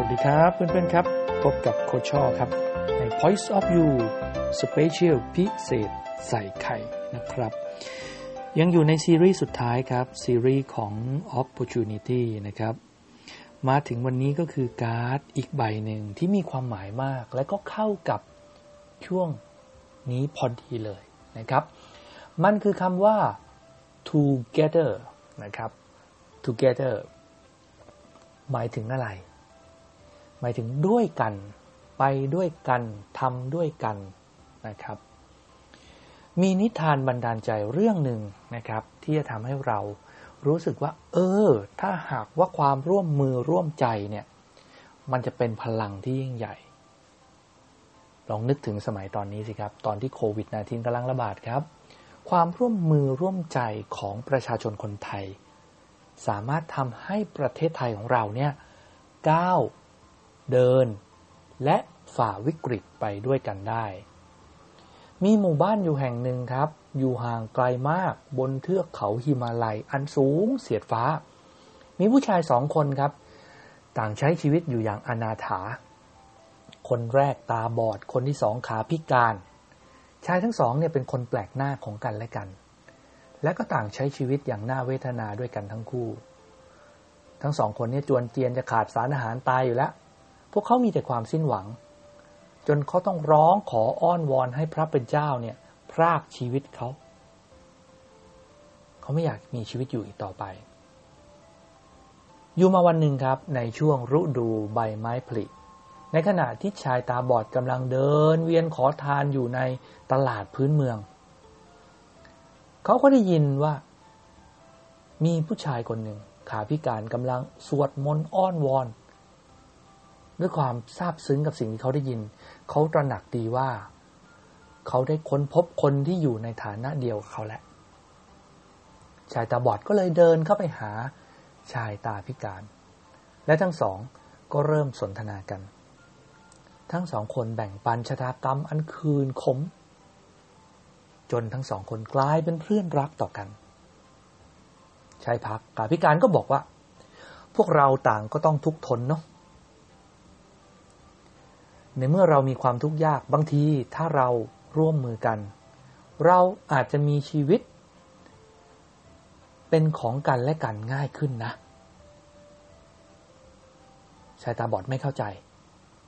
สวัสดีครับเพื่อนๆครับ พบกับโคชอครับ ใน Points of View Special พิเศษใส่ไข่นะครับ ยังอยู่ในซีรีส์สุดท้ายครับ ซีรีส์ของ Opportunity นะครับ มาถึงวันนี้ก็คือการ์ดอีกใบหนึ่งที่มีความหมายมาก และก็เข้ากับช่วงนี้พอดีเลยนะครับ มันคือคำว่า together นะครับ together หมายถึงอะไร หมายถึงด้วยกัน ไปด้วยกันทำด้วยกันนะครับ มีนิทานบันดาลใจเรื่องหนึ่งนะครับ ที่จะทำให้เรารู้สึกว่า เออ ถ้าหากว่าความร่วมมือร่วมใจเนี่ย มันจะเป็นพลังที่ยิ่งใหญ่ ลองนึกถึงสมัยตอนนี้สิครับ ตอนที่โควิด -19 กำลังระบาดครับ ความร่วมมือร่วมใจของประชาชนคนไทย สามารถทำให้ประเทศไทยของเราเนี่ยก้าว เดิน และฝ่าวิกฤตไปด้วยกันได้ มีหมู่บ้านอยู่แห่งหนึ่งครับ อยู่ห่างไกลมากบนเทือกเขาหิมาลัยอันสูงเสียดฟ้า มีผู้ชายสองคนครับ ต่างใช้ชีวิตอยู่อย่างอนาถา คนแรกตาบอดคนที่สองขาพิการ ชายทั้งสองเนี่ยเป็นคนแปลกหน้าของกันและกัน และก็ต่างใช้ชีวิตอย่างน่าเวทนาด้วยกันทั้งคู่ทั้งสองคนนี้จวนเจียนจะขาดสารอาหารตายอยู่แล้ว วกเขามีแต่ความสิ้นหวัง จนเขาต้องร้องขออ้อนวอนให้พระเป็นเจ้าเนี่ย พรากชีวิตเขา เขาไม่อยากมีชีวิตอยู่อีกต่อไป อยู่มาวันหนึ่งครับในช่วงฤดูใบไม้ผลิในขณะที่ชายตาบอดกำลังเดิน เวียนขอทานอยู่ในตลาดพื้นเมือง เขาก็ได้ยินว่า มีผู้ชายคนหนึ่งขาพิการกำลังสวดมนต์อ้อนวอน ด้วยความซาบซึ้งกับสิ่งที่เขาได้ยิน เขาตระหนักดีว่า เขาได้ค้นพบคนที่อยู่ในฐานะเดียวกับเขาแหล้วชายตาบอดก็เลยเดินเข้าไปหาชายตาพิการ และทั้งสองก็เริ่มสนทนากัน ทั้งสองคนแบ่งปันชะตากรรมอันคืนขม จนทั้งสองคนกลายเป็นเพื่อนรักต่อกัน ชายพักกาพิการก็บอกว่า พวกเราต่างก็ต้องทุกข์ทนเนาะ ในเมื่อเรามีความทุกข์ยากบางทีถ้าเราร่วมมือกัน เราอาจจะมีชีวิต เป็นของกันและกันง่ายขึ้นนะชายตาบอดไม่เข้าใจ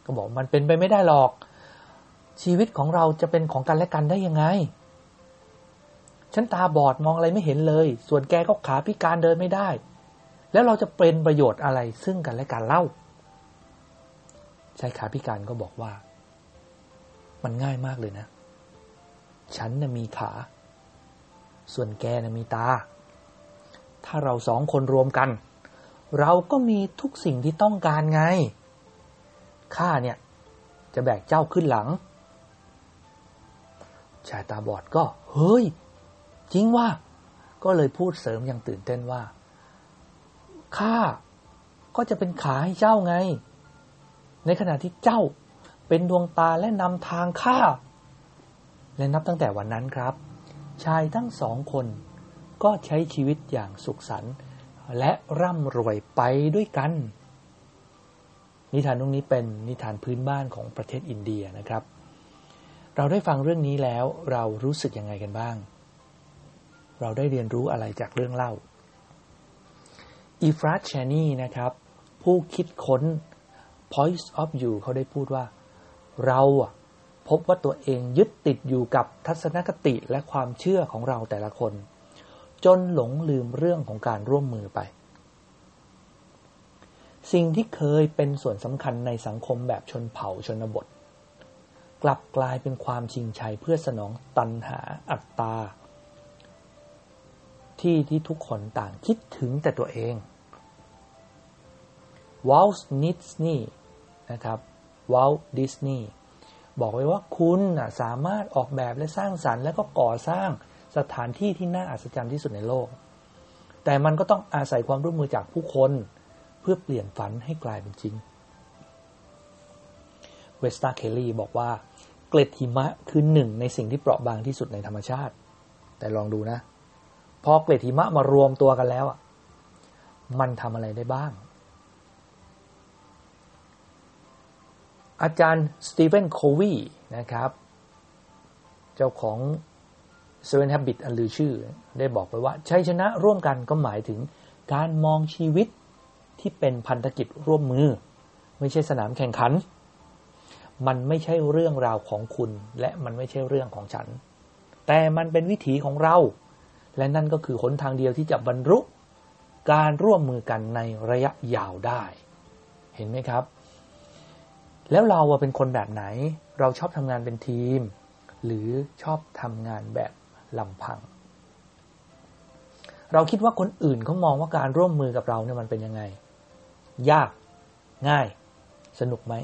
ก็บอกมันเป็นไปไม่ได้หรอก ชีวิตของเราจะเป็นของกันและกันได้ยังไง ฉันตาบอดมองอะไรไม่เห็นเลย ส่วนแกก็ขาพิการเดินไม่ได้ แล้วเราจะเป็นประโยชน์อะไรซึ่งกันและกันเล่า ชายขาพิการก็บอกว่า มันง่ายมากเลยนะ ฉันนะ่ะมีขา ส่วนแกนะ่ะมีตา ถ้าเราสองคนรวมกัน เราก็มีทุกสิ่งที่ต้องการไง ข้าเนี่ย จะแบกเจ้าขึ้นหลัง ชายตาบอดก็ เฮ้ย จริงว่า ก็เลยพูดเสริมอย่างตื่นเต้นว่าข้าก็จะเป็นขาให้เจ้าไง ในขณะที่เจ้าเป็นดวงตาและนำทางข้าและนับตั้งแต่วันนั้นครับ ชายทั้งสองคนก็ใช้ชีวิตอย่างสุขสันต์และร่ำรวยไปด้วยกัน นิทานตรงนี้เป็นนิทานพื้นบ้านของประเทศอินเดียนะครับ เราได้ฟังเรื่องนี้แล้วเรารู้สึกยังไงกันบ้าง เราได้เรียนรู้อะไรจากเรื่องเล่าอีฟรัชแชนีนะครับ ผู้คิดค้น Points of View เขาได้พูดว่า เราพบว่าตัวเองยึดติดอยู่กับทัศนคติและความเชื่อของเราแต่ละคน จนหลงลืมเรื่องของการร่วมมือไป สิ่งที่เคยเป็นส่วนสำคัญในสังคมแบบชนเผ่าชนบท กลับกลายเป็นความชิงชัยเพื่อสนองตันหาอัตตา ที่ที่ทุกคนต่างคิดถึงแต่ตัวเองวอลส์นิสนี่ นะครับวอลดิสนีย์บอกไว้ว่าคุณสามารถออกแบบและสร้างสารรค์ และก็ก่อสร้างสถานที่ที่น่าอัศจรรย์ที่สุดในโลก แต่มันก็ต้องอาศัยความร่วมมือจากผู้คน เพื่อเปลี่ยนฝันให้กลายเป็นจริงเวสตาเคลลี่บอกว่า เกล็ดหิมะคือหนึ่งในสิ่งที่เปราะบางที่สุดในธรรมชาติ แต่ลองดูนะ พอเกล็ดหิมะมารวมตัวกันแล้วมันทำอะไรได้บ้าง อาจารย์สตีเฟนโควีนะครับ เจ้าของ Seven Habits อันลือชื่อ ได้บอกไปว่าชัยชนะร่วมกันก็หมายถึงการมองชีวิตที่เป็นพันธกิจร่วมมือ ไม่ใช่สนามแข่งขัน มันไม่ใช่เรื่องราวของคุณ และมันไม่ใช่เรื่องของฉัน แต่มันเป็นวิถีของเรา และนั่นก็คือหนทางเดียวที่จะบรรลุการร่วมมือกันในระยะยาวได้ เห็นไหมครับ แล้วเราเป็นคนแบบไหน เราชอบทำงานเป็นทีม หรือชอบทำงานแบบลำพัง เราคิดว่าคนอื่นเขามองว่าการร่วมมือกับเราเนี่ยมันเป็นยังไง ยาก ง่าย สนุกไหม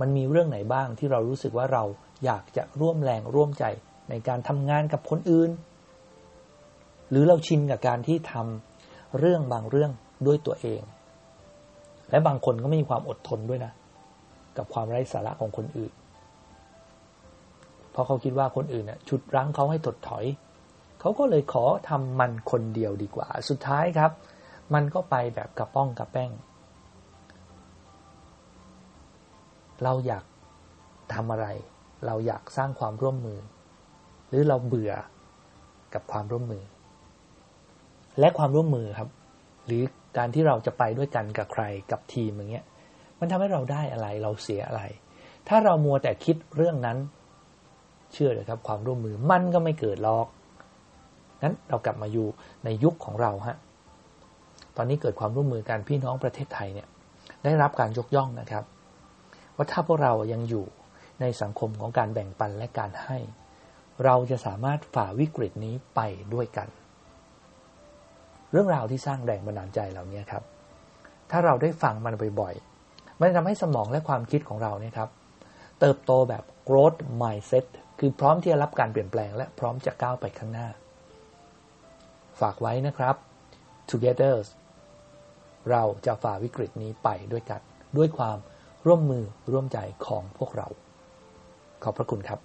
มันมีเรื่องไหนบ้างที่เรารู้สึกว่าเราอยากจะร่วมแรงร่วมใจในการทำงานกับคนอื่น หรือเราชินกับการที่ทำเรื่องบางเรื่องด้วยตัวเอง และบางคนก็ไม่มีความอดทนด้วยนะ กับความไร้สาระของคนอื่น เพราะเขาคิดว่าคนอื่นน่ะชุดรั้งเขาให้ถดถอย เขาก็เลยขอทำมันคนเดียวดีกว่า สุดท้ายครับ มันก็ไปแบบกระป้องกระแป้ง เราอยากทำอะไร เราอยากสร้างความร่วมมือ หรือเราเบื่อกับความร่วมมือ และความร่วมมือครับ หรือการที่เราจะไปด้วยกันกับใครกับทีมอย่างเงี้ยมันทำให้เราได้อะไรเราเสียอะไร ถ้าเรามัวแต่คิดเรื่องนั้น เชื่อเลยครับ ความร่วมมือมันก็ไม่เกิดหรอกงั้นเรากลับมาอยู่ในยุคของเราฮะตอนนี้เกิดความร่วมมือกันพี่น้องประเทศไทยเนี่ยได้รับการยกย่องนะครับ ว่าถ้าพวกเรายังอยู่ในสังคมของการแบ่งปันและการให้ เราจะสามารถฝ่าวิกฤตนี้ไปด้วยกัน เรื่องราวที่สร้างแรงบันดาลใจเหล่านี้ครับ ถ้าเราได้ฟังมันบ่อยๆ มันจะทำให้สมองและความคิดของเราเนี่ยครับ เติบโตแบบ growth mindset คือพร้อมที่จะรับการเปลี่ยนแปลง และพร้อมจะก้าวไปข้างหน้า ฝากไว้นะครับ together เราจะฝ่าวิกฤตนี้ไปด้วยกัน ด้วยความร่วมมือร่วมใจของพวกเรา ขอบพระคุณครับ